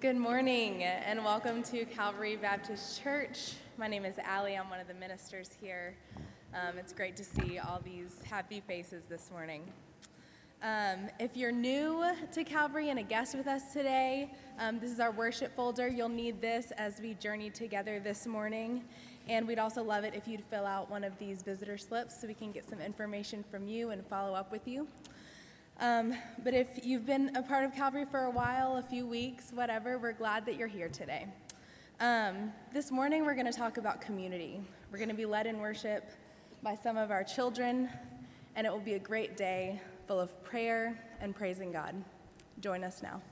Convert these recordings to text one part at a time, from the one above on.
Good morning and welcome to Calvary Baptist Church. My name is Allie. I'm one of the ministers here. Um, it's great to see all these happy faces this morning. Um, if you're new to Calvary and a guest with us today, um, this is our worship folder. You'll need this as we journey together this morning. And we'd also love it if you'd fill out one of these visitor slips so we can get some information from you and follow up with you. Um, but if you've been a part of Calvary for a while, a few weeks, whatever, we're glad that you're here today. Um, this morning, we're going to talk about community. We're going to be led in worship by some of our children, and it will be a great day full of prayer and praising God. Join us now.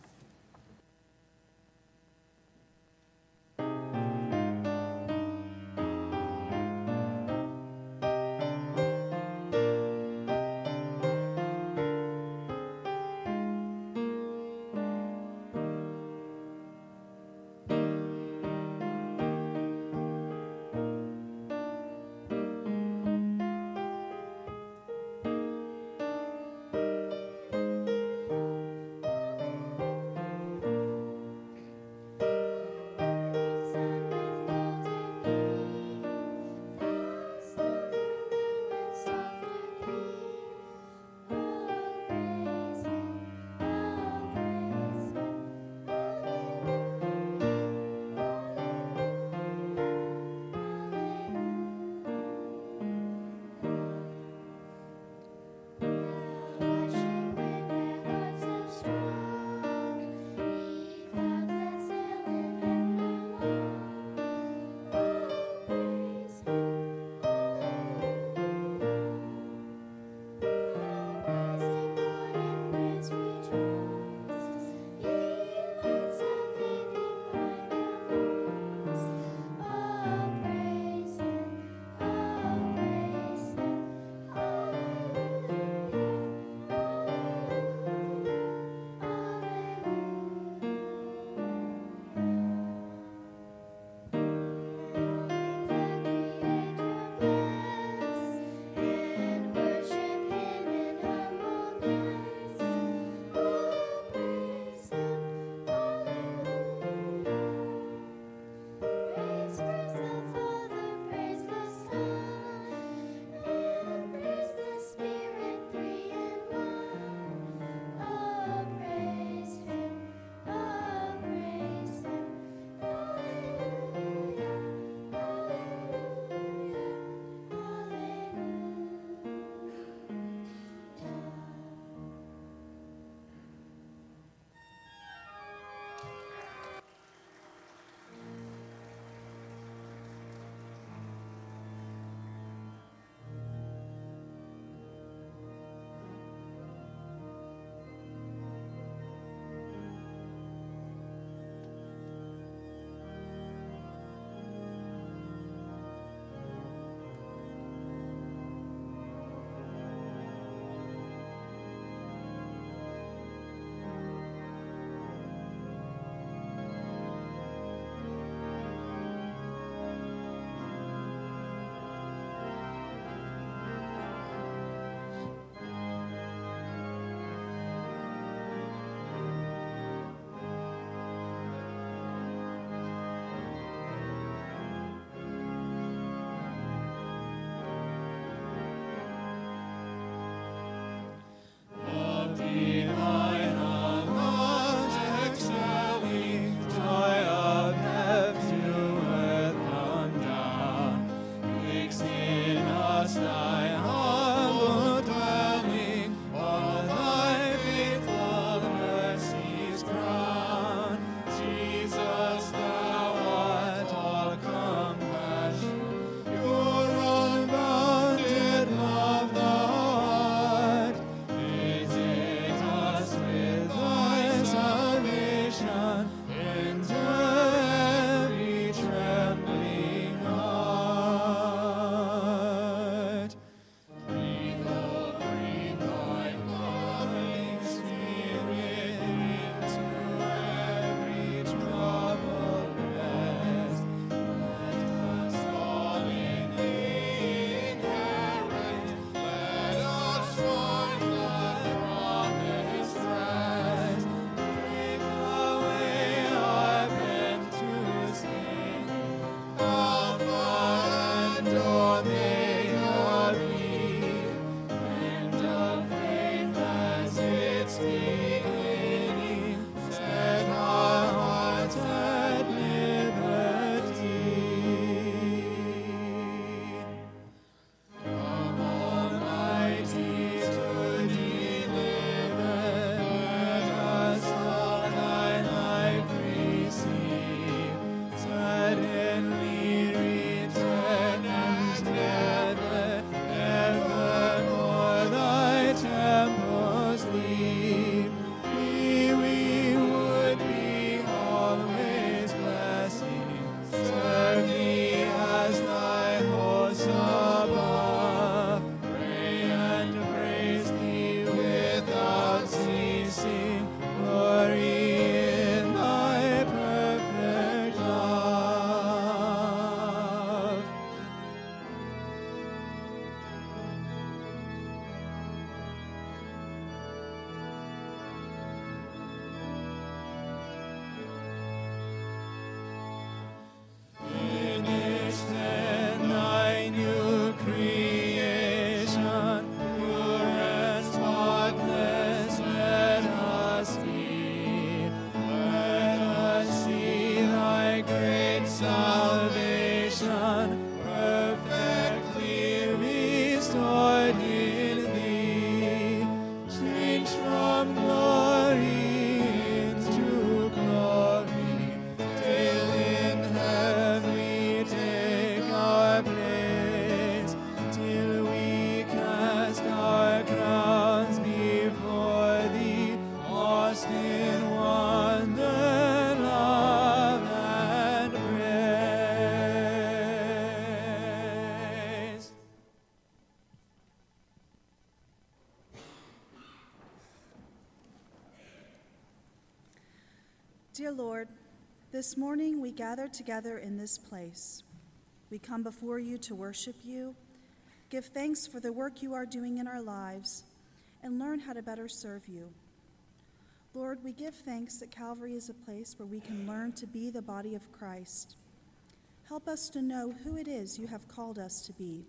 Lord, this morning we gather together in this place. We come before you to worship you, give thanks for the work you are doing in our lives, and learn how to better serve you. Lord, we give thanks that Calvary is a place where we can learn to be the body of Christ. Help us to know who it is you have called us to be.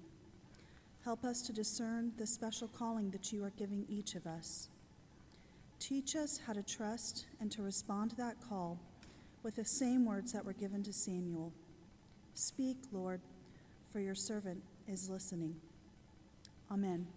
Help us to discern the special calling that you are giving each of us. Teach us how to trust and to respond to that call with the same words that were given to Samuel. Speak, Lord, for your servant is listening. Amen.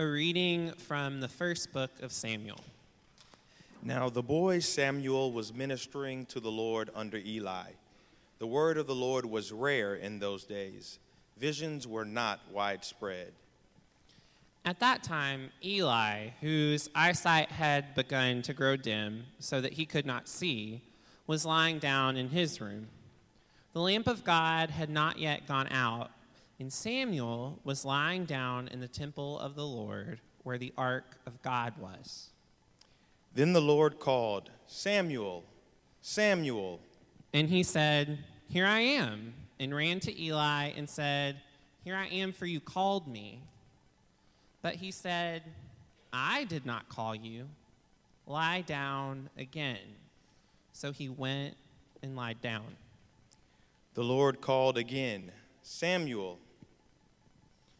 A reading from the first book of Samuel. Now the boy Samuel was ministering to the Lord under Eli. The word of the Lord was rare in those days, visions were not widespread. At that time, Eli, whose eyesight had begun to grow dim so that he could not see, was lying down in his room. The lamp of God had not yet gone out, and Samuel was lying down in the temple of the Lord where the ark of God was. Then the Lord called, Samuel, Samuel. And he said, Here I am, and ran to Eli and said, Here I am, for you called me. But he said, I did not call you. Lie down again. So he went and lied down. The Lord called again, Samuel.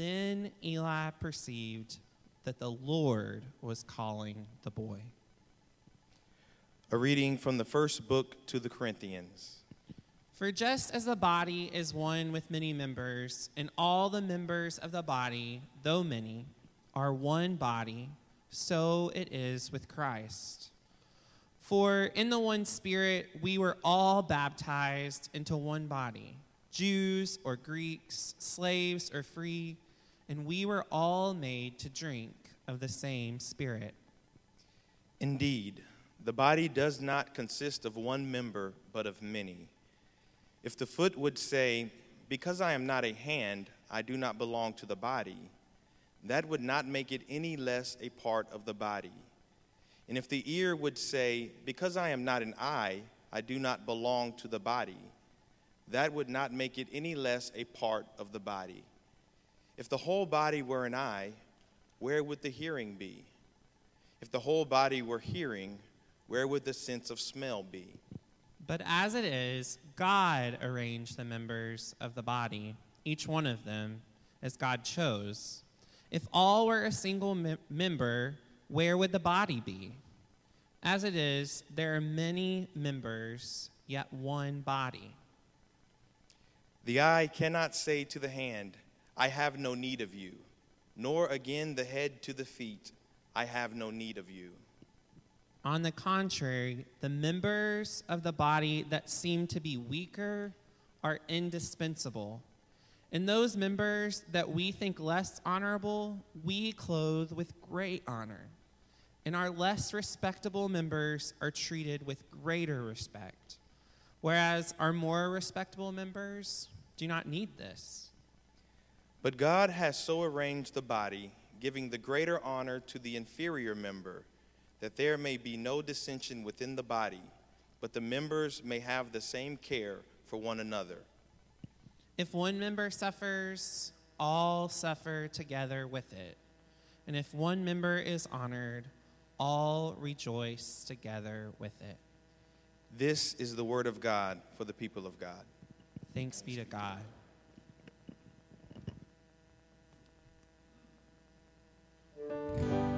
Then Eli perceived that the Lord was calling the boy. A reading from the first book to the Corinthians. For just as the body is one with many members, and all the members of the body, though many, are one body, so it is with Christ. For in the one Spirit we were all baptized into one body Jews or Greeks, slaves or free, and we were all made to drink of the same Spirit. Indeed, the body does not consist of one member, but of many. If the foot would say, Because I am not a hand, I do not belong to the body, that would not make it any less a part of the body. And if the ear would say, Because I am not an eye, I do not belong to the body, that would not make it any less a part of the body. If the whole body were an eye, where would the hearing be? If the whole body were hearing, where would the sense of smell be? But as it is, God arranged the members of the body, each one of them, as God chose. If all were a single mem- member, where would the body be? As it is, there are many members, yet one body. The eye cannot say to the hand, I have no need of you, nor again the head to the feet, I have no need of you. On the contrary, the members of the body that seem to be weaker are indispensable. And those members that we think less honorable, we clothe with great honor. And our less respectable members are treated with greater respect, whereas our more respectable members do not need this. But God has so arranged the body, giving the greater honor to the inferior member, that there may be no dissension within the body, but the members may have the same care for one another. If one member suffers, all suffer together with it. And if one member is honored, all rejoice together with it. This is the word of God for the people of God. Thanks be to God. One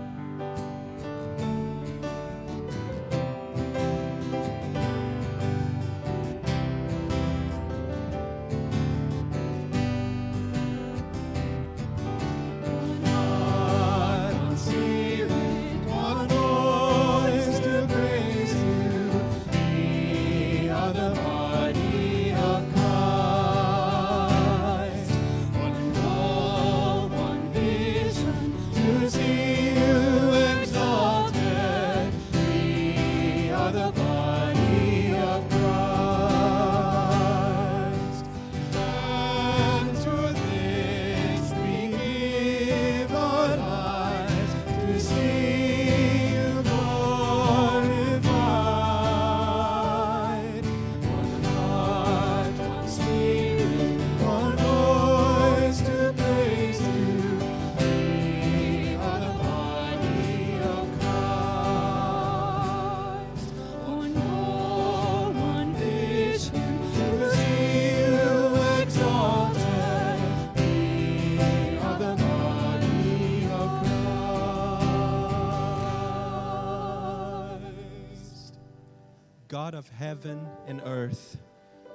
God of heaven and earth,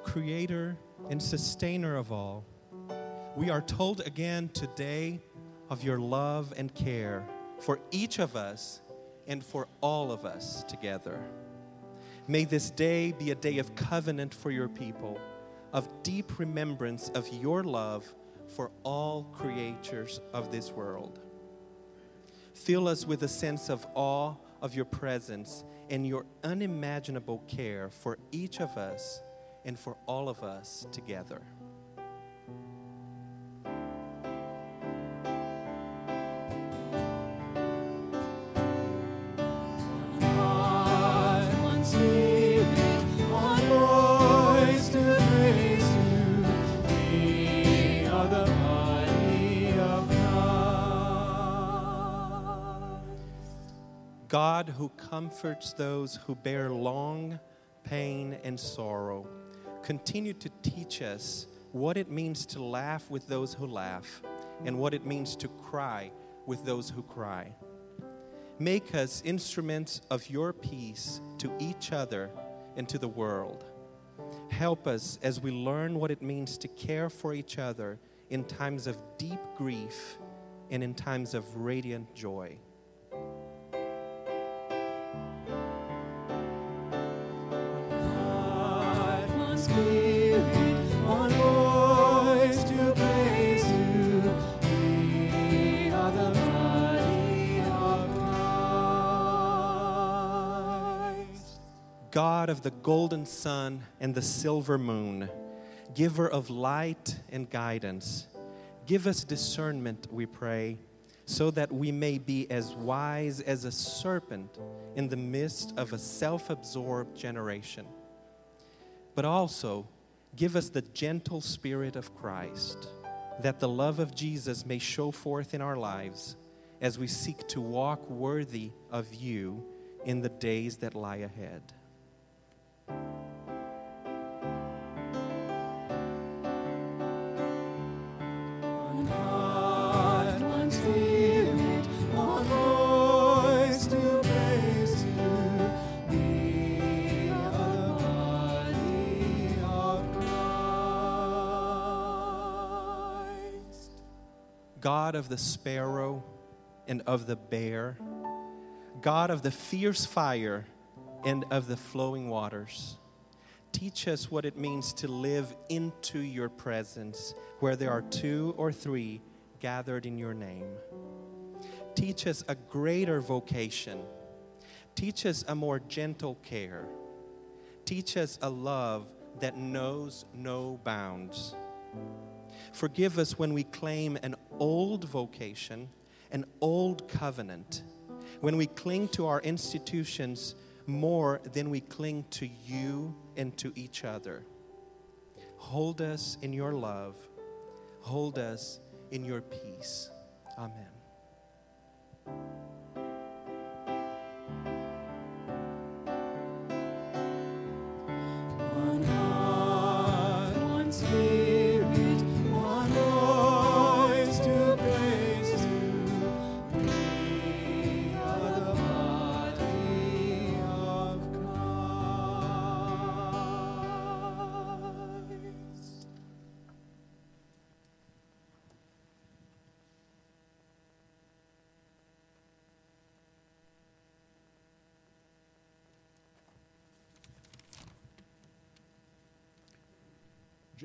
creator and sustainer of all, we are told again today of your love and care for each of us and for all of us together. May this day be a day of covenant for your people, of deep remembrance of your love for all creatures of this world. Fill us with a sense of awe of your presence and your unimaginable care for each of us and for all of us together. God who comforts those who bear long pain and sorrow, continue to teach us what it means to laugh with those who laugh and what it means to cry with those who cry. Make us instruments of your peace to each other and to the world. Help us as we learn what it means to care for each other in times of deep grief and in times of radiant joy. God of the golden sun and the silver moon, giver of light and guidance, give us discernment, we pray, so that we may be as wise as a serpent in the midst of a self absorbed generation. But also, give us the gentle spirit of Christ, that the love of Jesus may show forth in our lives as we seek to walk worthy of you in the days that lie ahead. God of the sparrow and of the bear, God of the fierce fire and of the flowing waters. Teach us what it means to live into your presence where there are two or three gathered in your name. Teach us a greater vocation. Teach us a more gentle care. Teach us a love that knows no bounds. Forgive us when we claim an old vocation, an old covenant, when we cling to our institutions more than we cling to you and to each other. Hold us in your love, hold us in your peace. Amen.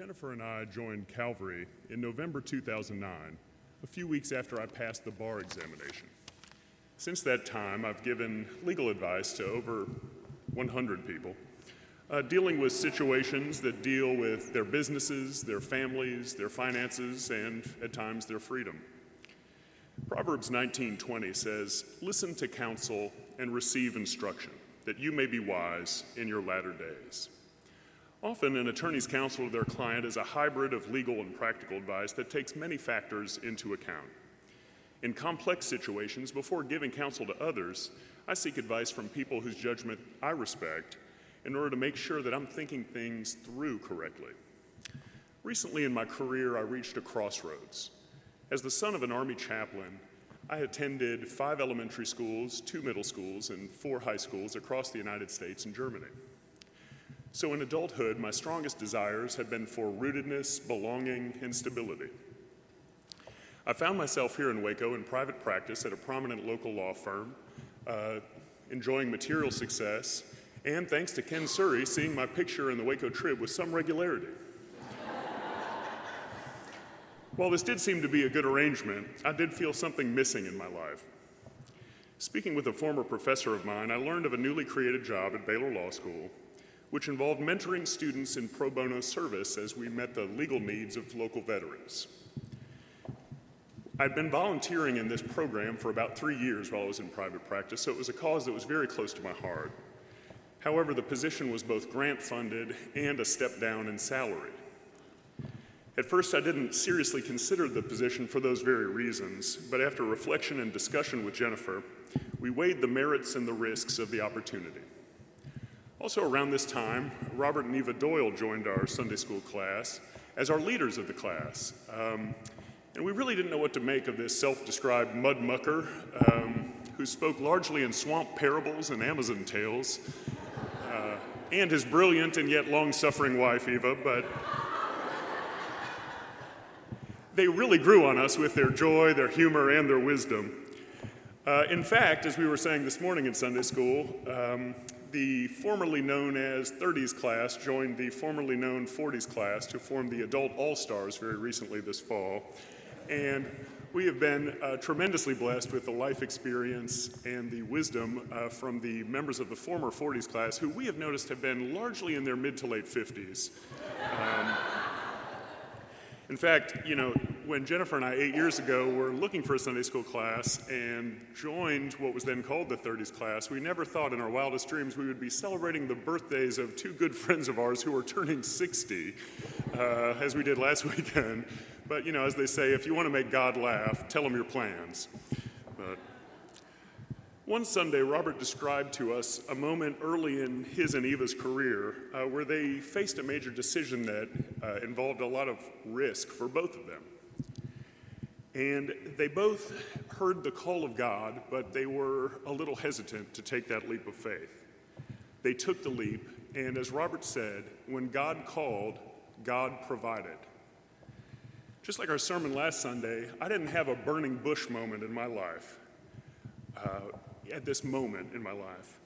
Jennifer and I joined Calvary in November 2009, a few weeks after I passed the bar examination. Since that time, I've given legal advice to over 100 people, uh, dealing with situations that deal with their businesses, their families, their finances, and at times their freedom. Proverbs 19:20 says, "Listen to counsel and receive instruction, that you may be wise in your latter days." Often, an attorney's counsel to their client is a hybrid of legal and practical advice that takes many factors into account. In complex situations, before giving counsel to others, I seek advice from people whose judgment I respect in order to make sure that I'm thinking things through correctly. Recently in my career, I reached a crossroads. As the son of an Army chaplain, I attended five elementary schools, two middle schools, and four high schools across the United States and Germany. So in adulthood, my strongest desires have been for rootedness, belonging, and stability. I found myself here in Waco in private practice at a prominent local law firm, uh, enjoying material success, and thanks to Ken Surrey, seeing my picture in the Waco Trib with some regularity. While this did seem to be a good arrangement, I did feel something missing in my life. Speaking with a former professor of mine, I learned of a newly created job at Baylor Law School, which involved mentoring students in pro bono service as we met the legal needs of local veterans. I'd been volunteering in this program for about three years while I was in private practice, so it was a cause that was very close to my heart. However, the position was both grant funded and a step down in salary. At first, I didn't seriously consider the position for those very reasons, but after reflection and discussion with Jennifer, we weighed the merits and the risks of the opportunity. Also, around this time, Robert and Eva Doyle joined our Sunday school class as our leaders of the class. Um, and we really didn't know what to make of this self described mud mucker um, who spoke largely in swamp parables and Amazon tales, uh, and his brilliant and yet long suffering wife, Eva, but they really grew on us with their joy, their humor, and their wisdom. Uh, in fact, as we were saying this morning in Sunday school, um, the formerly known as 30s class joined the formerly known 40s class to form the Adult All Stars very recently this fall. And we have been uh, tremendously blessed with the life experience and the wisdom uh, from the members of the former 40s class, who we have noticed have been largely in their mid to late 50s. Um, in fact, you know, when Jennifer and I, eight years ago, were looking for a Sunday school class and joined what was then called the 30s class, we never thought in our wildest dreams we would be celebrating the birthdays of two good friends of ours who were turning 60, uh, as we did last weekend. But, you know, as they say, if you want to make God laugh, tell him your plans. But one Sunday, Robert described to us a moment early in his and Eva's career uh, where they faced a major decision that uh, involved a lot of risk for both of them. And they both heard the call of God, but they were a little hesitant to take that leap of faith. They took the leap, and as Robert said, when God called, God provided. Just like our sermon last Sunday, I didn't have a burning bush moment in my life, uh, at this moment in my life.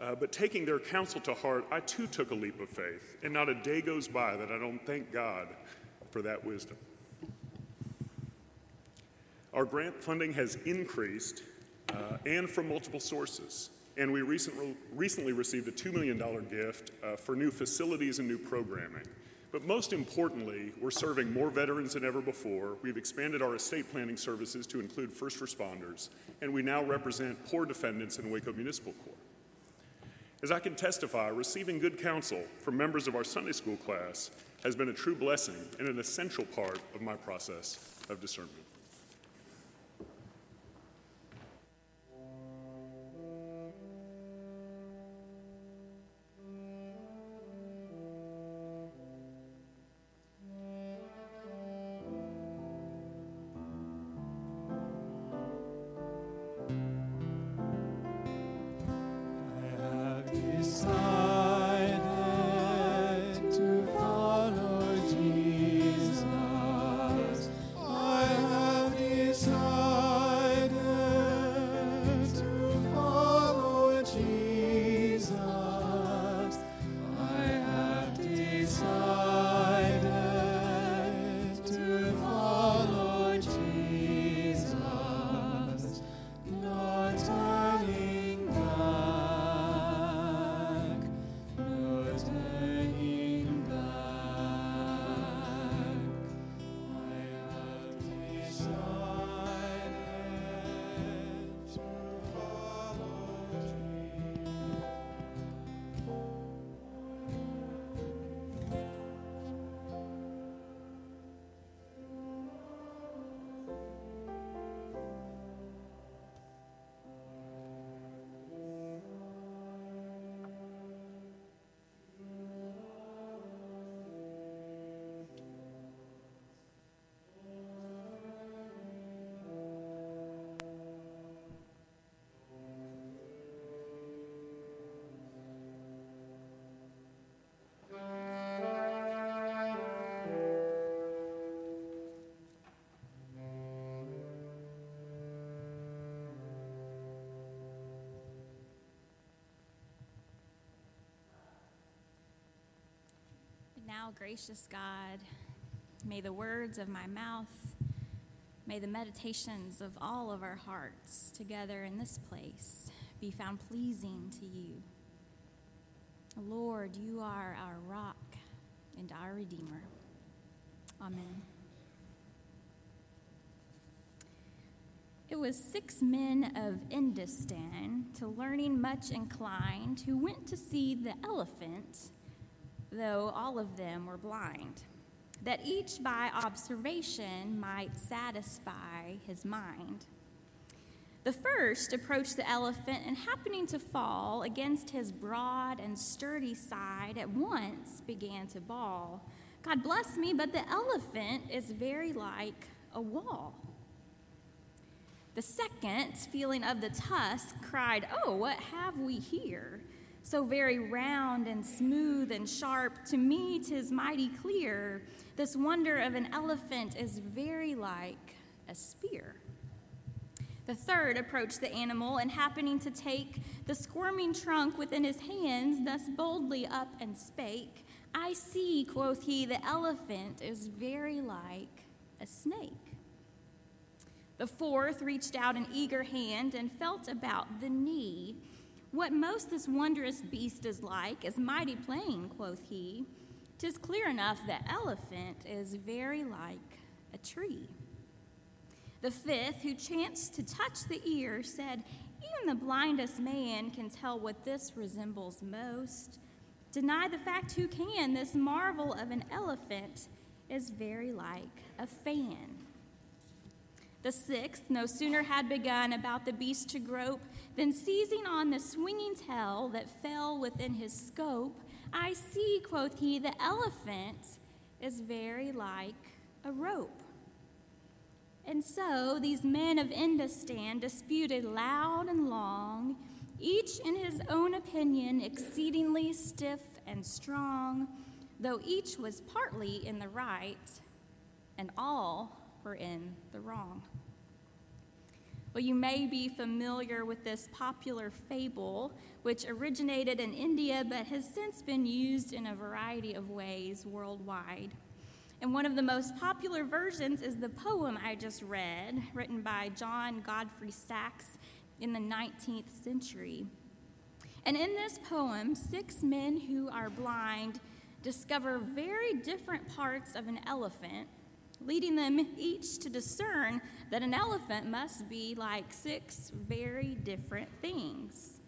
Uh, but taking their counsel to heart, I too took a leap of faith, and not a day goes by that I don't thank God for that wisdom. Our grant funding has increased uh, and from multiple sources. And we recently, recently received a $2 million gift uh, for new facilities and new programming. But most importantly, we're serving more veterans than ever before. We've expanded our estate planning services to include first responders, and we now represent poor defendants in Waco Municipal Court. As I can testify, receiving good counsel from members of our Sunday school class has been a true blessing and an essential part of my process of discernment. Gracious God, may the words of my mouth, may the meditations of all of our hearts together in this place be found pleasing to you. Lord, you are our rock and our Redeemer. Amen. It was six men of Indostan, to learning much inclined, who went to see the elephant, though all of them were blind, that each by observation might satisfy his mind. The first approached the elephant and, happening to fall against his broad and sturdy side, at once began to bawl, God bless me, but the elephant is very like a wall. The second, feeling of the tusk, cried, Oh, what have we here? So very round and smooth and sharp, to me tis mighty clear. This wonder of an elephant is very like a spear. The third approached the animal, and happening to take the squirming trunk within his hands, thus boldly up and spake, I see, quoth he, the elephant is very like a snake. The fourth reached out an eager hand and felt about the knee. What most this wondrous beast is like is mighty plain, quoth he. Tis clear enough that elephant is very like a tree. The fifth, who chanced to touch the ear, said, Even the blindest man can tell what this resembles most. Deny the fact who can, this marvel of an elephant is very like a fan. The sixth no sooner had begun about the beast to grope than seizing on the swinging tail that fell within his scope, I see, quoth he, the elephant is very like a rope. And so these men of Indostan disputed loud and long, each in his own opinion exceedingly stiff and strong, though each was partly in the right, and all were in the wrong. Well, you may be familiar with this popular fable, which originated in India but has since been used in a variety of ways worldwide. And one of the most popular versions is the poem I just read, written by John Godfrey Saxe in the 19th century. And in this poem, six men who are blind discover very different parts of an elephant leading them each to discern that an elephant must be like six very different things.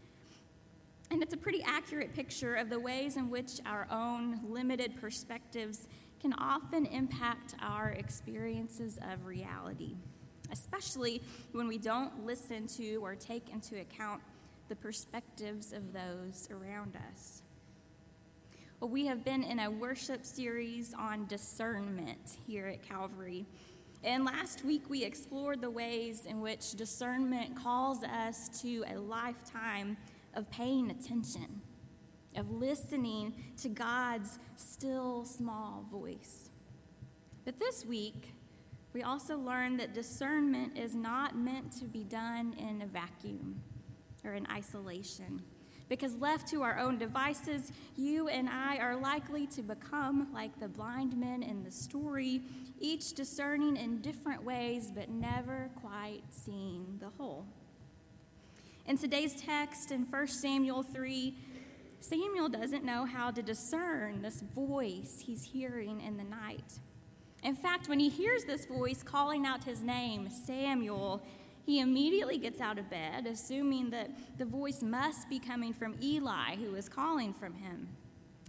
And it's a pretty accurate picture of the ways in which our own limited perspectives can often impact our experiences of reality, especially when we don't listen to or take into account the perspectives of those around us. Well, we have been in a worship series on discernment here at Calvary. And last week we explored the ways in which discernment calls us to a lifetime of paying attention, of listening to God's still small voice. But this week, we also learned that discernment is not meant to be done in a vacuum or in isolation because left to our own devices, you and I are likely to become like the blind men in the story, each discerning in different ways, but never quite seeing the whole. In today's text in 1 Samuel 3, Samuel doesn't know how to discern this voice he's hearing in the night. In fact, when he hears this voice calling out his name, Samuel, he immediately gets out of bed, assuming that the voice must be coming from Eli, who is calling from him.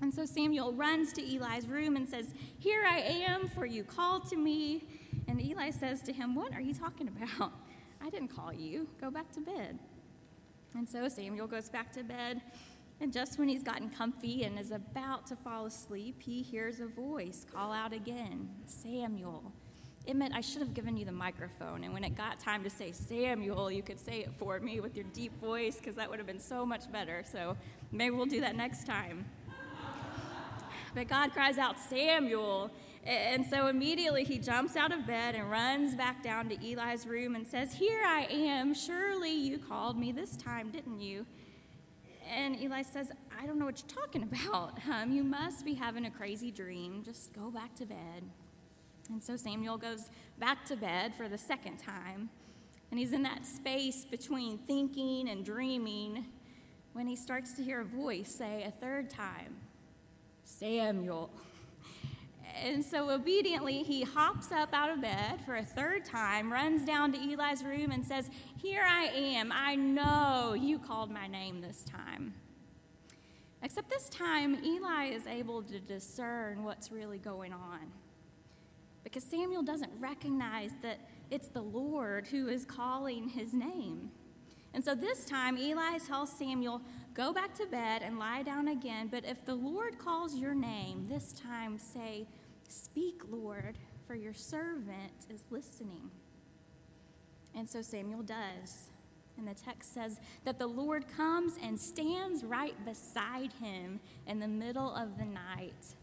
And so Samuel runs to Eli's room and says, Here I am, for you called to me. And Eli says to him, What are you talking about? I didn't call you. Go back to bed. And so Samuel goes back to bed. And just when he's gotten comfy and is about to fall asleep, he hears a voice call out again Samuel. It meant I should have given you the microphone, and when it got time to say Samuel, you could say it for me with your deep voice, because that would have been so much better. So maybe we'll do that next time. But God cries out, Samuel. And so immediately he jumps out of bed and runs back down to Eli's room and says, Here I am. Surely you called me this time, didn't you? And Eli says, I don't know what you're talking about. Um, you must be having a crazy dream. Just go back to bed. And so Samuel goes back to bed for the second time. And he's in that space between thinking and dreaming when he starts to hear a voice say a third time, Samuel. And so obediently, he hops up out of bed for a third time, runs down to Eli's room, and says, Here I am. I know you called my name this time. Except this time, Eli is able to discern what's really going on. Because Samuel doesn't recognize that it's the Lord who is calling his name. And so this time, Eli tells Samuel, Go back to bed and lie down again, but if the Lord calls your name, this time say, Speak, Lord, for your servant is listening. And so Samuel does. And the text says that the Lord comes and stands right beside him in the middle of the night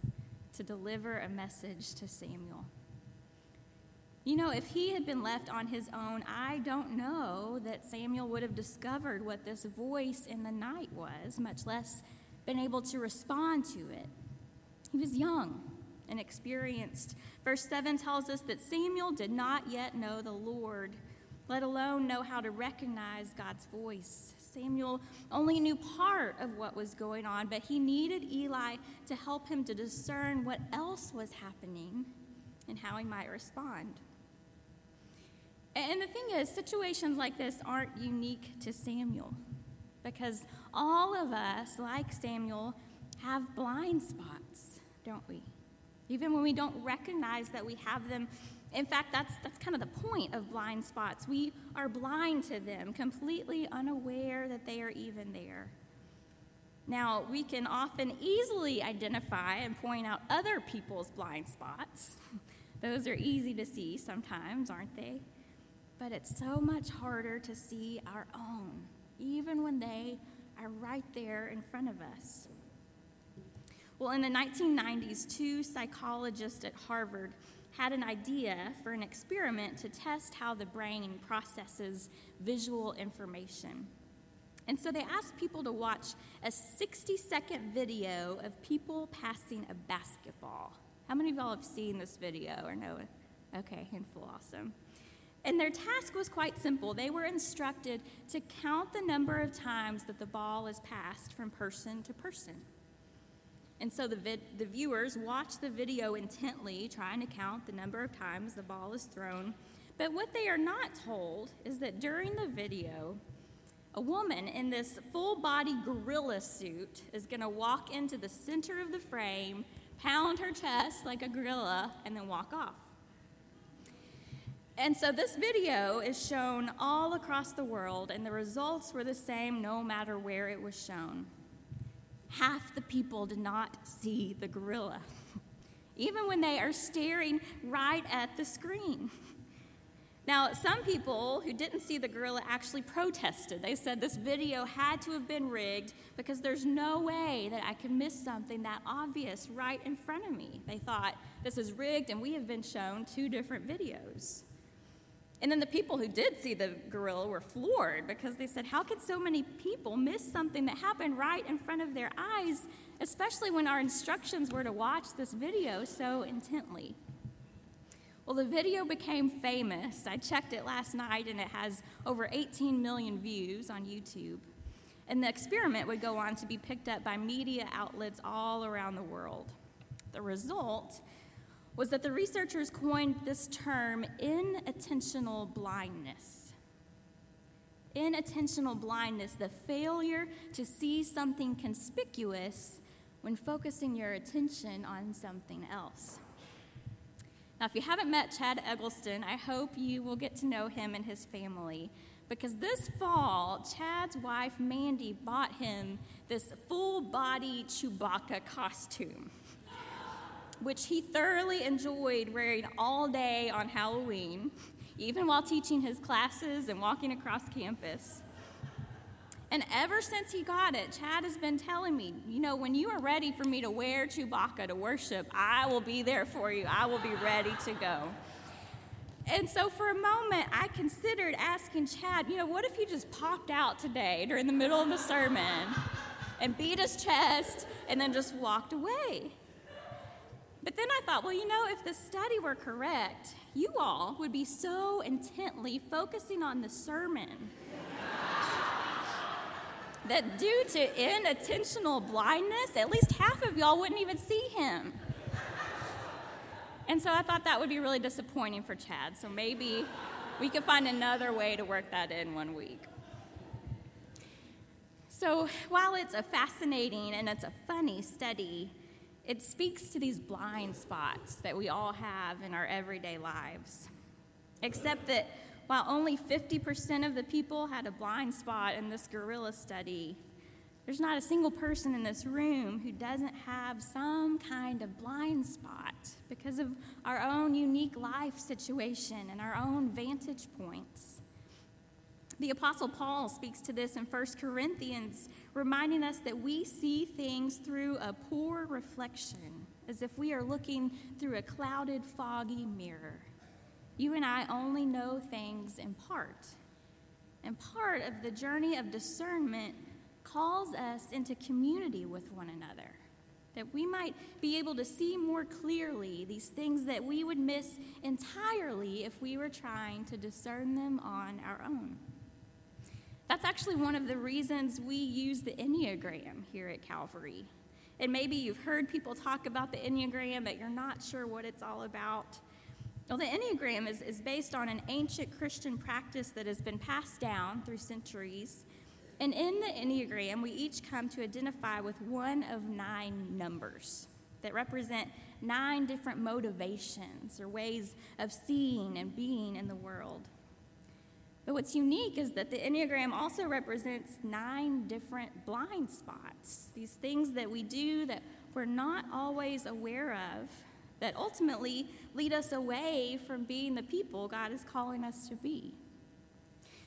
to deliver a message to Samuel. You know, if he had been left on his own, I don't know that Samuel would have discovered what this voice in the night was, much less been able to respond to it. He was young and experienced. Verse 7 tells us that Samuel did not yet know the Lord, let alone know how to recognize God's voice. Samuel only knew part of what was going on, but he needed Eli to help him to discern what else was happening and how he might respond. And the thing is, situations like this aren't unique to Samuel because all of us, like Samuel, have blind spots, don't we? Even when we don't recognize that we have them. In fact, that's, that's kind of the point of blind spots. We are blind to them, completely unaware that they are even there. Now, we can often easily identify and point out other people's blind spots. Those are easy to see sometimes, aren't they? But it's so much harder to see our own, even when they are right there in front of us. Well, in the 1990s, two psychologists at Harvard had an idea for an experiment to test how the brain processes visual information. And so they asked people to watch a 60 second video of people passing a basketball. How many of y'all have seen this video or know it? Okay, handful, awesome. And their task was quite simple. They were instructed to count the number of times that the ball is passed from person to person. And so the, vid- the viewers watch the video intently, trying to count the number of times the ball is thrown. But what they are not told is that during the video, a woman in this full body gorilla suit is going to walk into the center of the frame, pound her chest like a gorilla, and then walk off. And so this video is shown all across the world, and the results were the same no matter where it was shown. Half the people did not see the gorilla, even when they are staring right at the screen. Now, some people who didn't see the gorilla actually protested. They said this video had to have been rigged because there's no way that I could miss something that obvious right in front of me. They thought this is rigged, and we have been shown two different videos. And then the people who did see the gorilla were floored because they said, How could so many people miss something that happened right in front of their eyes, especially when our instructions were to watch this video so intently? Well, the video became famous. I checked it last night and it has over 18 million views on YouTube. And the experiment would go on to be picked up by media outlets all around the world. The result was that the researchers coined this term inattentional blindness. Inattentional blindness, the failure to see something conspicuous when focusing your attention on something else. Now, if you haven't met Chad Eggleston, I hope you will get to know him and his family because this fall, Chad's wife Mandy bought him this full body Chewbacca costume which he thoroughly enjoyed wearing all day on Halloween, even while teaching his classes and walking across campus. And ever since he got it, Chad has been telling me, you know, when you are ready for me to wear Chewbacca to worship, I will be there for you. I will be ready to go. And so for a moment, I considered asking Chad, you know, what if he just popped out today during the middle of the sermon? and beat his chest and then just walked away. But then I thought, well, you know, if the study were correct, you all would be so intently focusing on the sermon that due to inattentional blindness, at least half of y'all wouldn't even see him. And so I thought that would be really disappointing for Chad. So maybe we could find another way to work that in one week. So while it's a fascinating and it's a funny study, it speaks to these blind spots that we all have in our everyday lives. Except that while only 50% of the people had a blind spot in this gorilla study, there's not a single person in this room who doesn't have some kind of blind spot because of our own unique life situation and our own vantage points. The Apostle Paul speaks to this in 1 Corinthians, reminding us that we see things through a poor reflection, as if we are looking through a clouded, foggy mirror. You and I only know things in part. And part of the journey of discernment calls us into community with one another, that we might be able to see more clearly these things that we would miss entirely if we were trying to discern them on our own. That's actually one of the reasons we use the Enneagram here at Calvary. And maybe you've heard people talk about the Enneagram, but you're not sure what it's all about. Well, the Enneagram is, is based on an ancient Christian practice that has been passed down through centuries and in the Enneagram, we each come to identify with one of nine numbers that represent nine different motivations or ways of seeing and being in the world. But what's unique is that the Enneagram also represents nine different blind spots, these things that we do that we're not always aware of, that ultimately lead us away from being the people God is calling us to be.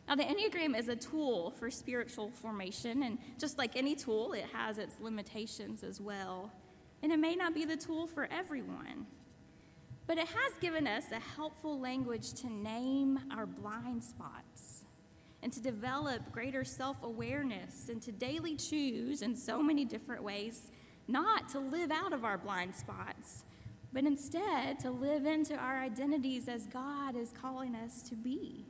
Now, the Enneagram is a tool for spiritual formation, and just like any tool, it has its limitations as well. And it may not be the tool for everyone. But it has given us a helpful language to name our blind spots and to develop greater self awareness and to daily choose in so many different ways not to live out of our blind spots, but instead to live into our identities as God is calling us to be.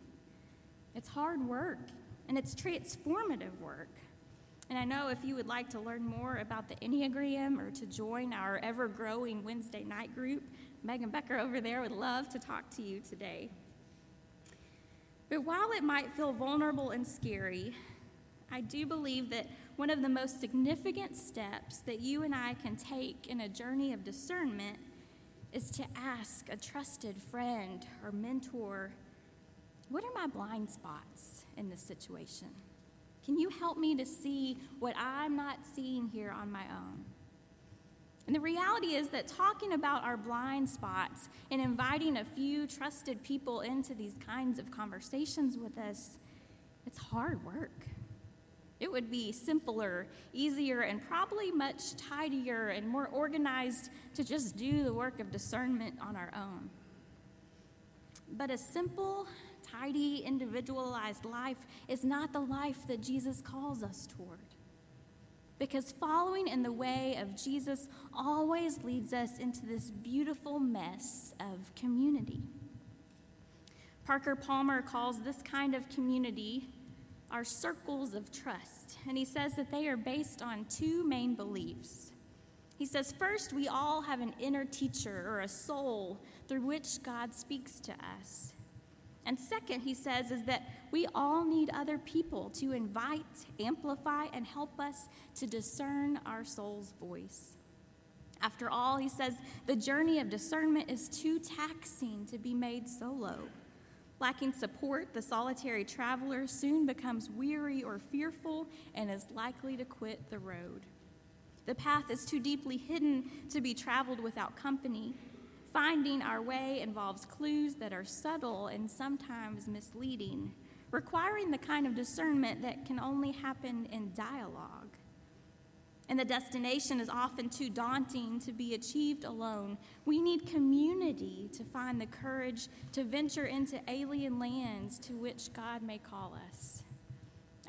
It's hard work, and it's transformative work. And I know if you would like to learn more about the Enneagram or to join our ever growing Wednesday night group, Megan Becker over there would love to talk to you today. But while it might feel vulnerable and scary, I do believe that one of the most significant steps that you and I can take in a journey of discernment is to ask a trusted friend or mentor what are my blind spots in this situation? Can you help me to see what I'm not seeing here on my own? And the reality is that talking about our blind spots and inviting a few trusted people into these kinds of conversations with us, it's hard work. It would be simpler, easier, and probably much tidier and more organized to just do the work of discernment on our own. But a simple tidy, individualized life is not the life that Jesus calls us toward. Because following in the way of Jesus always leads us into this beautiful mess of community. Parker Palmer calls this kind of community our circles of trust, and he says that they are based on two main beliefs. He says, first, we all have an inner teacher or a soul through which God speaks to us. And second, he says, is that we all need other people to invite, amplify, and help us to discern our soul's voice. After all, he says, the journey of discernment is too taxing to be made solo. Lacking support, the solitary traveler soon becomes weary or fearful and is likely to quit the road. The path is too deeply hidden to be traveled without company, Finding our way involves clues that are subtle and sometimes misleading, requiring the kind of discernment that can only happen in dialogue. And the destination is often too daunting to be achieved alone. We need community to find the courage to venture into alien lands to which God may call us.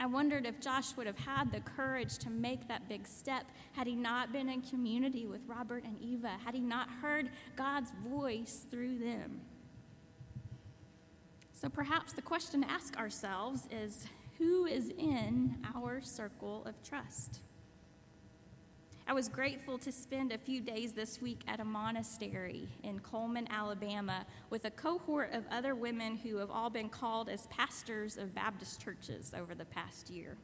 I wondered if Josh would have had the courage to make that big step had he not been in community with Robert and Eva, had he not heard God's voice through them. So perhaps the question to ask ourselves is who is in our circle of trust? I was grateful to spend a few days this week at a monastery in Cullman, Alabama, with a cohort of other women who have all been called as pastors of Baptist churches over the past year.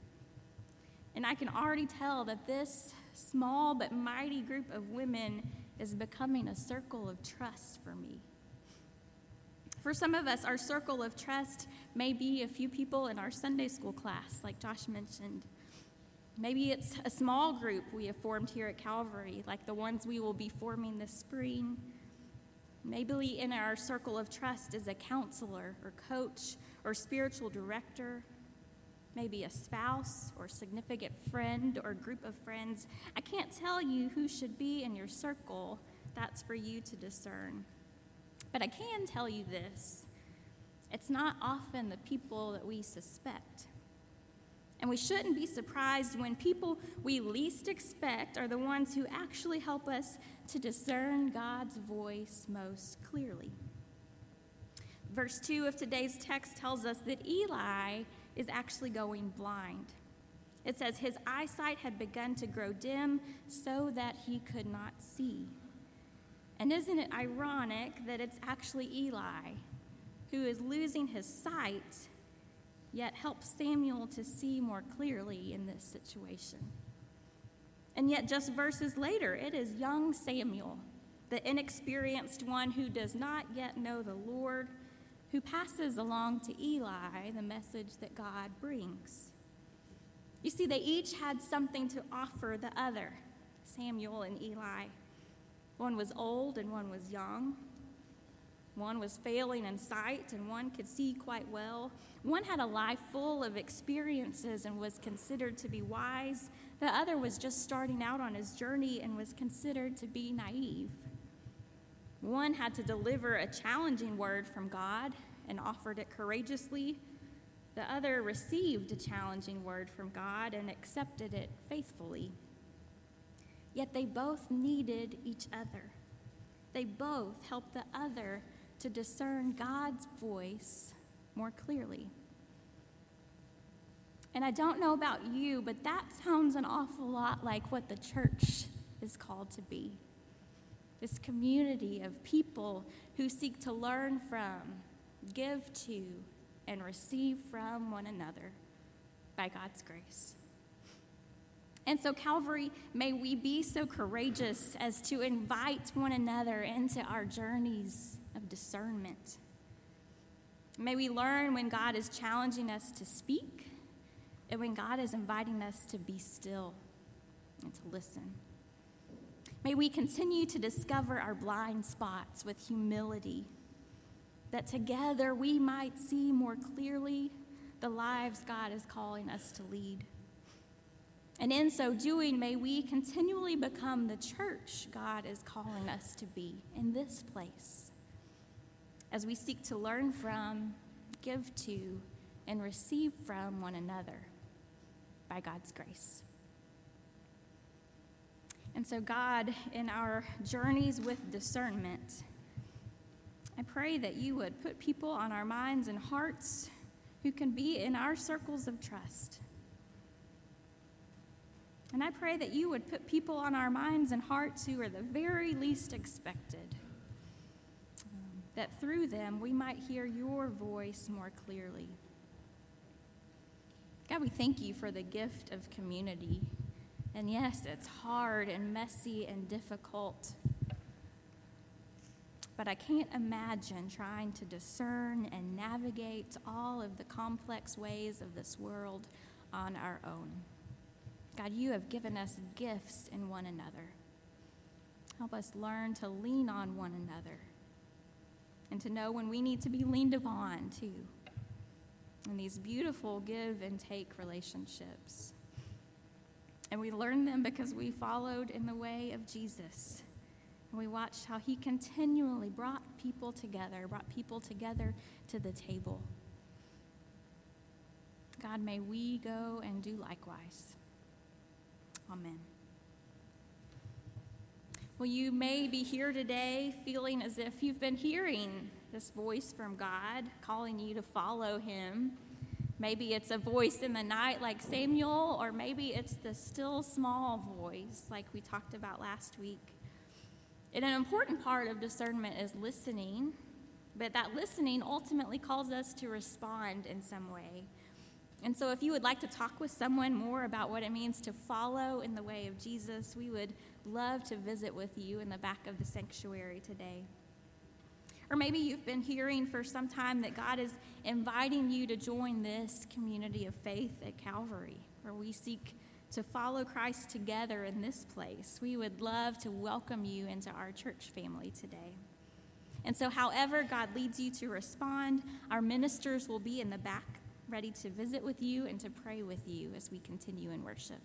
And I can already tell that this small but mighty group of women is becoming a circle of trust for me. For some of us, our circle of trust may be a few people in our Sunday school class, like Josh mentioned Maybe it's a small group we have formed here at Calvary, like the ones we will be forming this spring. Maybe in our circle of trust is a counselor or coach or spiritual director, maybe a spouse or significant friend or group of friends. I can't tell you who should be in your circle, that's for you to discern. But I can tell you this it's not often the people that we suspect. And we shouldn't be surprised when people we least expect are the ones who actually help us to discern God's voice most clearly. Verse 2 of today's text tells us that Eli is actually going blind. It says his eyesight had begun to grow dim so that he could not see. And isn't it ironic that it's actually Eli who is losing his sight yet help Samuel to see more clearly in this situation. And yet, just verses later, it is young Samuel, the inexperienced one who does not yet know the Lord, who passes along to Eli the message that God brings. You see, they each had something to offer the other, Samuel and Eli. One was old and one was young. One was failing in sight, and one could see quite well. One had a life full of experiences and was considered to be wise. The other was just starting out on his journey and was considered to be naive. One had to deliver a challenging word from God and offered it courageously. The other received a challenging word from God and accepted it faithfully. Yet they both needed each other. They both helped the other to discern God's voice more clearly. And I don't know about you, but that sounds an awful lot like what the church is called to be this community of people who seek to learn from, give to, and receive from one another by God's grace. And so, Calvary, may we be so courageous as to invite one another into our journeys of discernment. May we learn when God is challenging us to speak and when God is inviting us to be still and to listen. May we continue to discover our blind spots with humility, that together we might see more clearly the lives God is calling us to lead. And in so doing, may we continually become the church God is calling us to be in this place as we seek to learn from, give to, and receive from one another by God's grace. And so, God, in our journeys with discernment, I pray that you would put people on our minds and hearts who can be in our circles of trust. And I pray that you would put people on our minds and hearts who are the very least expected that through them we might hear your voice more clearly. God, we thank you for the gift of community. And yes, it's hard and messy and difficult. But I can't imagine trying to discern and navigate all of the complex ways of this world on our own. God, you have given us gifts in one another. Help us learn to lean on one another and to know when we need to be leaned upon too. In these beautiful give and take relationships. And we learned them because we followed in the way of Jesus. And we watched how he continually brought people together, brought people together to the table. God, may we go and do likewise. Amen. Well, you may be here today feeling as if you've been hearing this voice from God calling you to follow Him. Maybe it's a voice in the night like Samuel, or maybe it's the still small voice like we talked about last week. And an important part of discernment is listening, but that listening ultimately calls us to respond in some way. And so, if you would like to talk with someone more about what it means to follow in the way of Jesus, we would love to visit with you in the back of the sanctuary today. Or maybe you've been hearing for some time that God is inviting you to join this community of faith at Calvary, where we seek to follow Christ together in this place. We would love to welcome you into our church family today. And so, however God leads you to respond, our ministers will be in the back ready to visit with you and to pray with you as we continue in worship.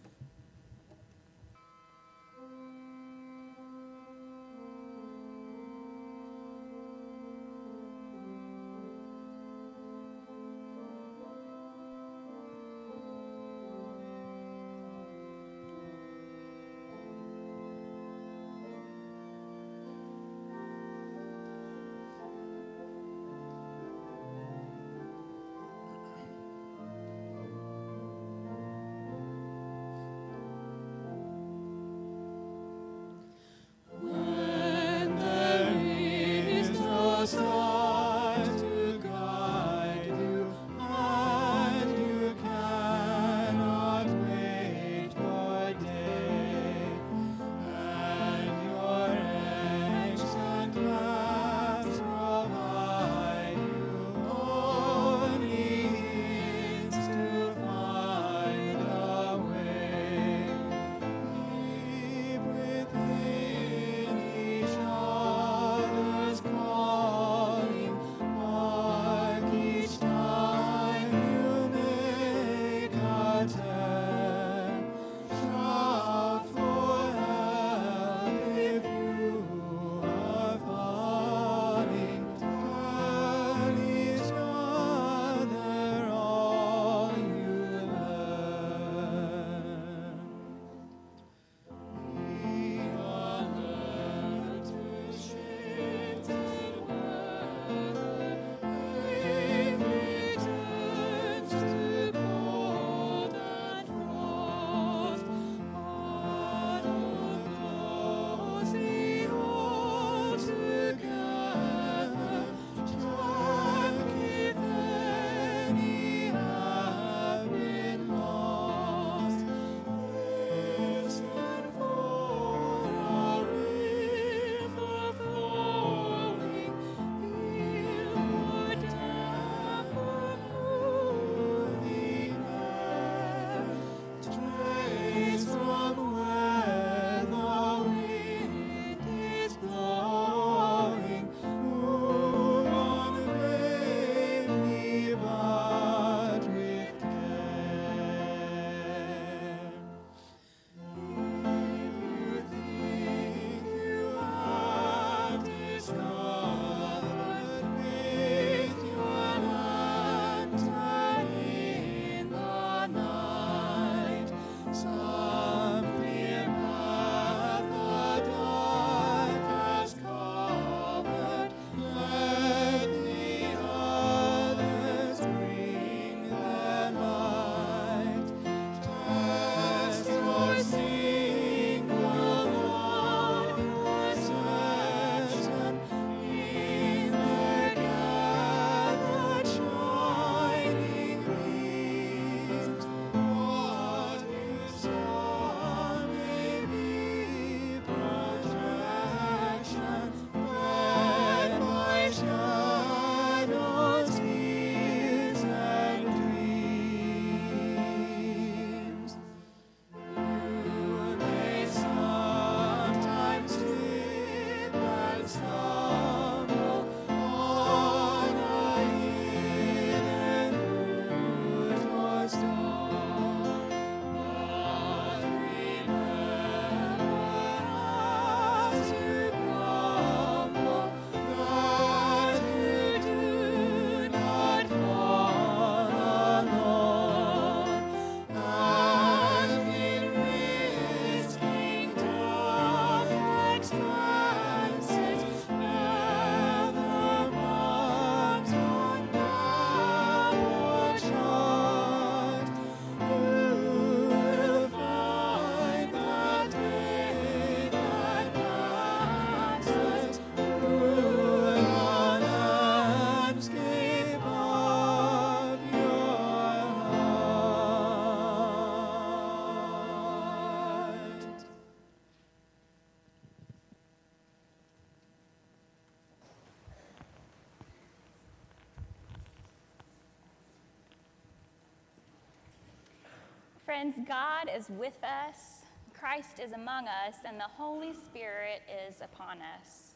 Is with us, Christ is among us, and the Holy Spirit is upon us.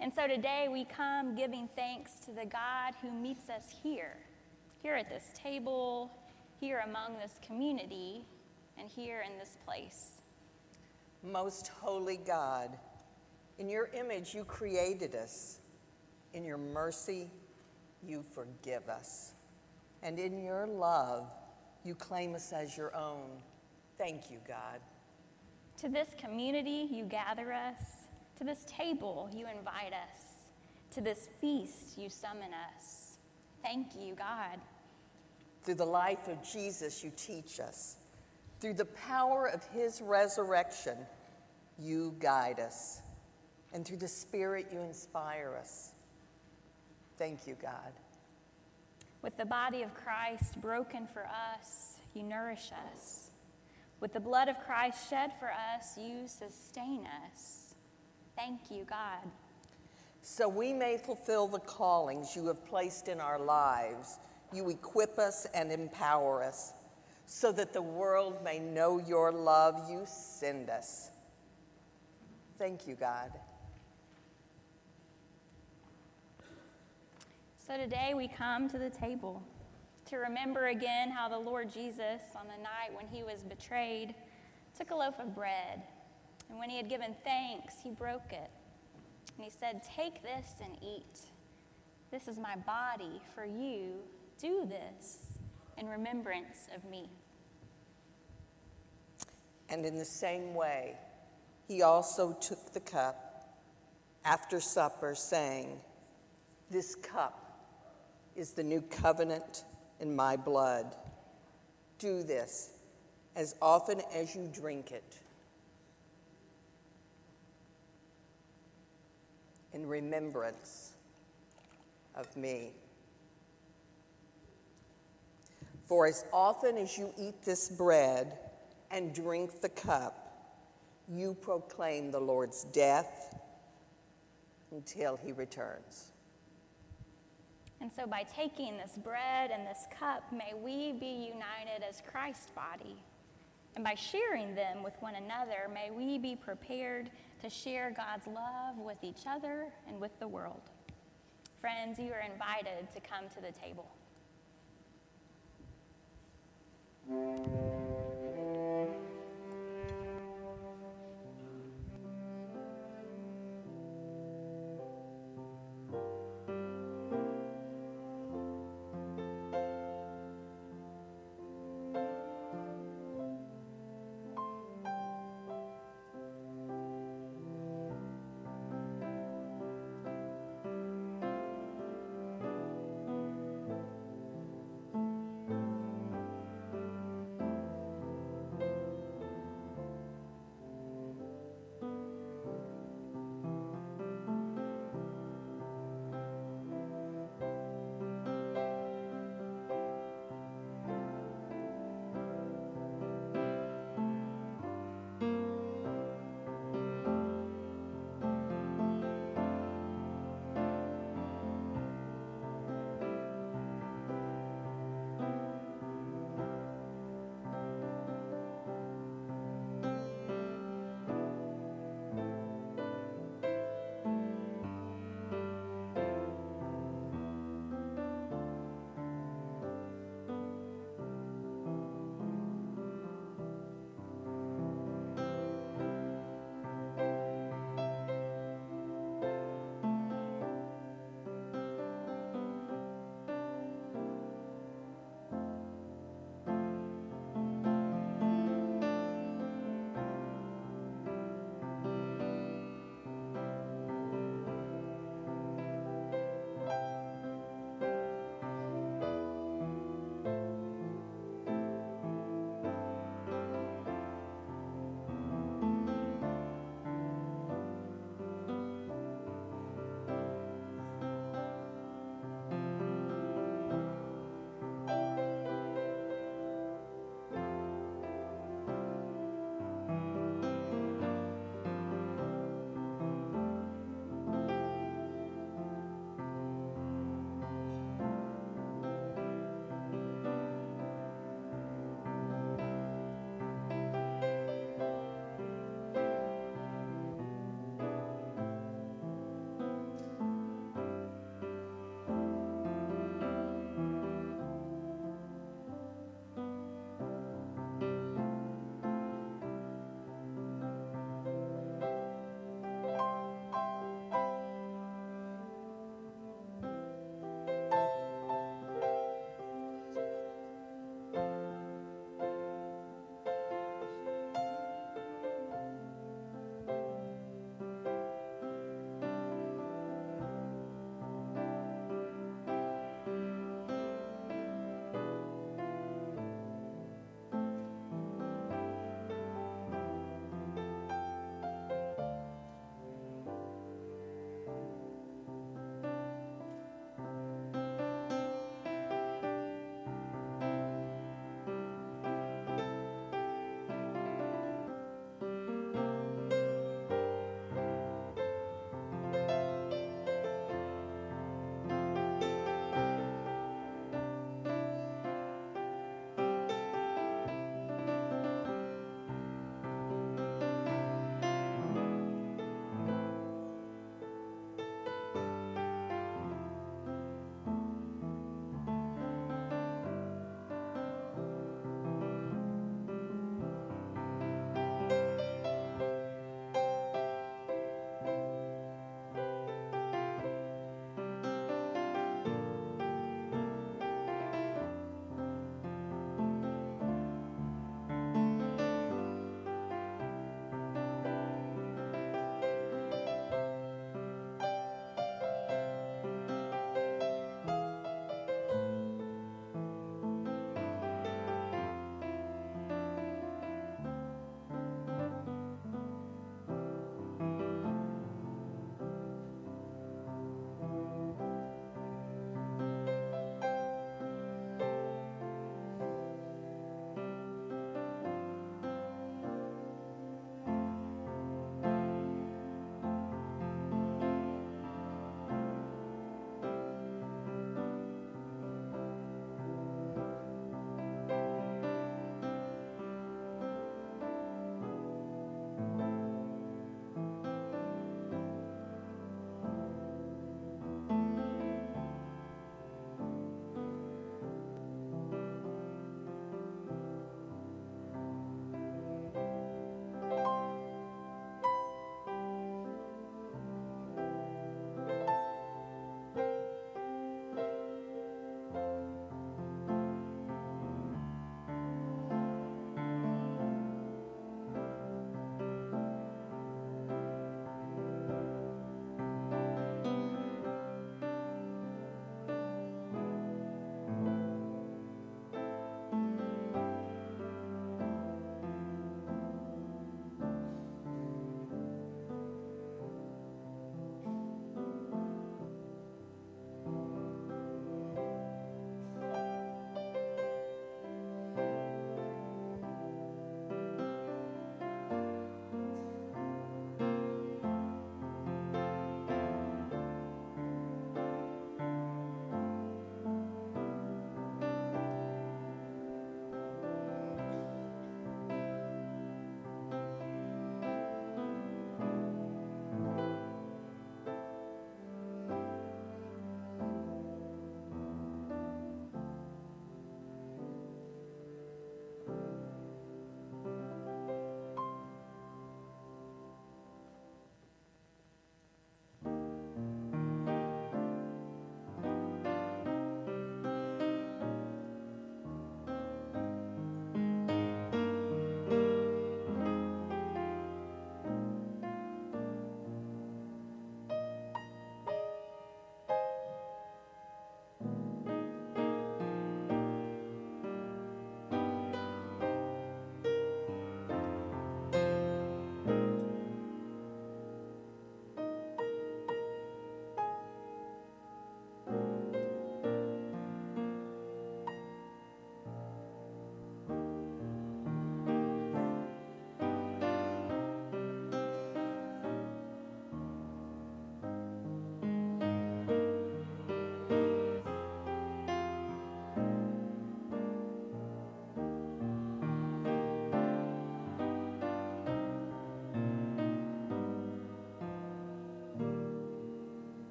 And so today we come giving thanks to the God who meets us here, here at this table, here among this community, and here in this place. Most holy God, in your image you created us. In your mercy, you forgive us. And in your love, you claim us as your own. Thank you, God. To this community, you gather us. To this table, you invite us. To this feast, you summon us. Thank you, God. Through the life of Jesus, you teach us. Through the power of his resurrection, you guide us. And through the Spirit, you inspire us. Thank you, God. With the body of Christ broken for us, you nourish us. With the blood of Christ shed for us, you sustain us. Thank you, God. So we may fulfill the callings you have placed in our lives, you equip us and empower us, so that the world may know your love you send us. Thank you, God. So today we come to the table to remember again how the Lord Jesus, on the night when he was betrayed, took a loaf of bread. And when he had given thanks, he broke it. And he said, Take this and eat. This is my body for you. Do this in remembrance of me. And in the same way, he also took the cup after supper, saying, This cup is the new covenant in my blood. Do this as often as you drink it in remembrance of me. For as often as you eat this bread and drink the cup, you proclaim the Lord's death until he returns. And so, by taking this bread and this cup, may we be united as Christ's body. And by sharing them with one another, may we be prepared to share God's love with each other and with the world. Friends, you are invited to come to the table.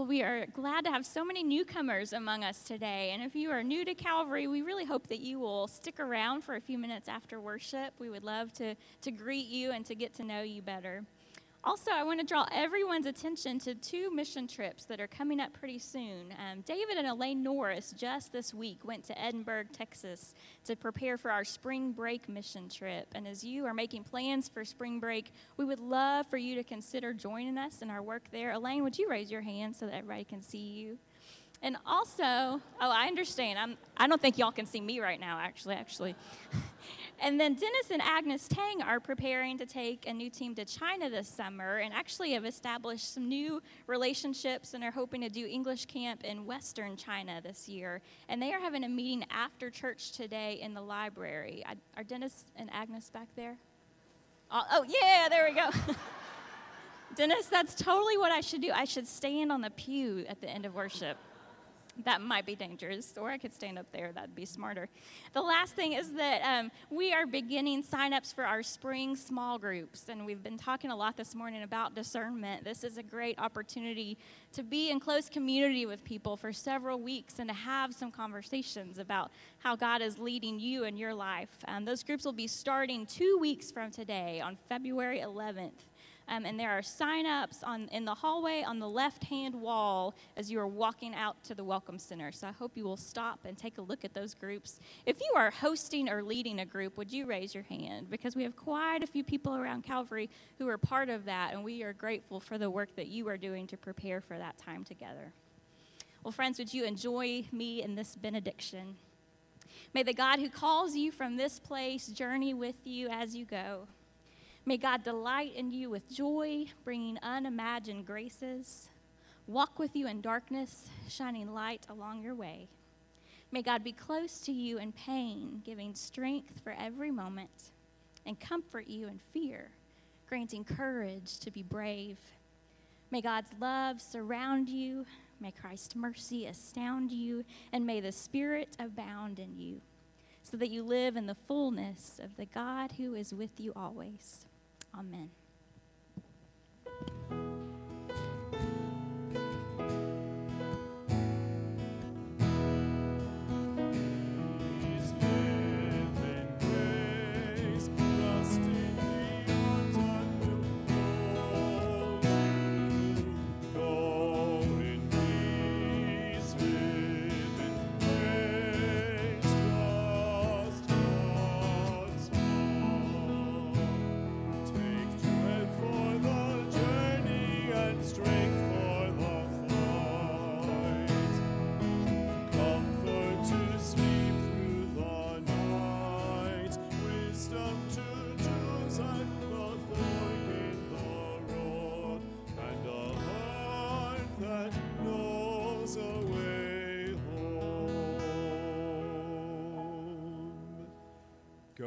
Well, we are glad to have so many newcomers among us today. And if you are new to Calvary, we really hope that you will stick around for a few minutes after worship. We would love to, to greet you and to get to know you better. Also, I want to draw everyone's attention to two mission trips that are coming up pretty soon. Um, David and Elaine Norris just this week went to Edinburg, Texas to prepare for our spring break mission trip. And as you are making plans for spring break, we would love for you to consider joining us in our work there. Elaine, would you raise your hand so that everybody can see you? And also, oh, I understand. I'm, I don't think y'all can see me right now, actually, actually. and then Dennis and Agnes Tang are preparing to take a new team to China this summer and actually have established some new relationships and are hoping to do English camp in Western China this year. And they are having a meeting after church today in the library. Are Dennis and Agnes back there? Oh, oh yeah, there we go. Dennis, that's totally what I should do. I should stand on the pew at the end of worship that might be dangerous, or I could stand up there. That'd be smarter. The last thing is that um, we are beginning signups for our spring small groups, and we've been talking a lot this morning about discernment. This is a great opportunity to be in close community with people for several weeks and to have some conversations about how God is leading you in your life. Um, those groups will be starting two weeks from today on February 11th. Um, and there are sign-ups on, in the hallway on the left-hand wall as you are walking out to the Welcome Center. So I hope you will stop and take a look at those groups. If you are hosting or leading a group, would you raise your hand? Because we have quite a few people around Calvary who are part of that, and we are grateful for the work that you are doing to prepare for that time together. Well, friends, would you enjoy me in this benediction? May the God who calls you from this place journey with you as you go. May God delight in you with joy, bringing unimagined graces. Walk with you in darkness, shining light along your way. May God be close to you in pain, giving strength for every moment, and comfort you in fear, granting courage to be brave. May God's love surround you. May Christ's mercy astound you, and may the Spirit abound in you, so that you live in the fullness of the God who is with you always. Amen.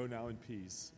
Go now in peace.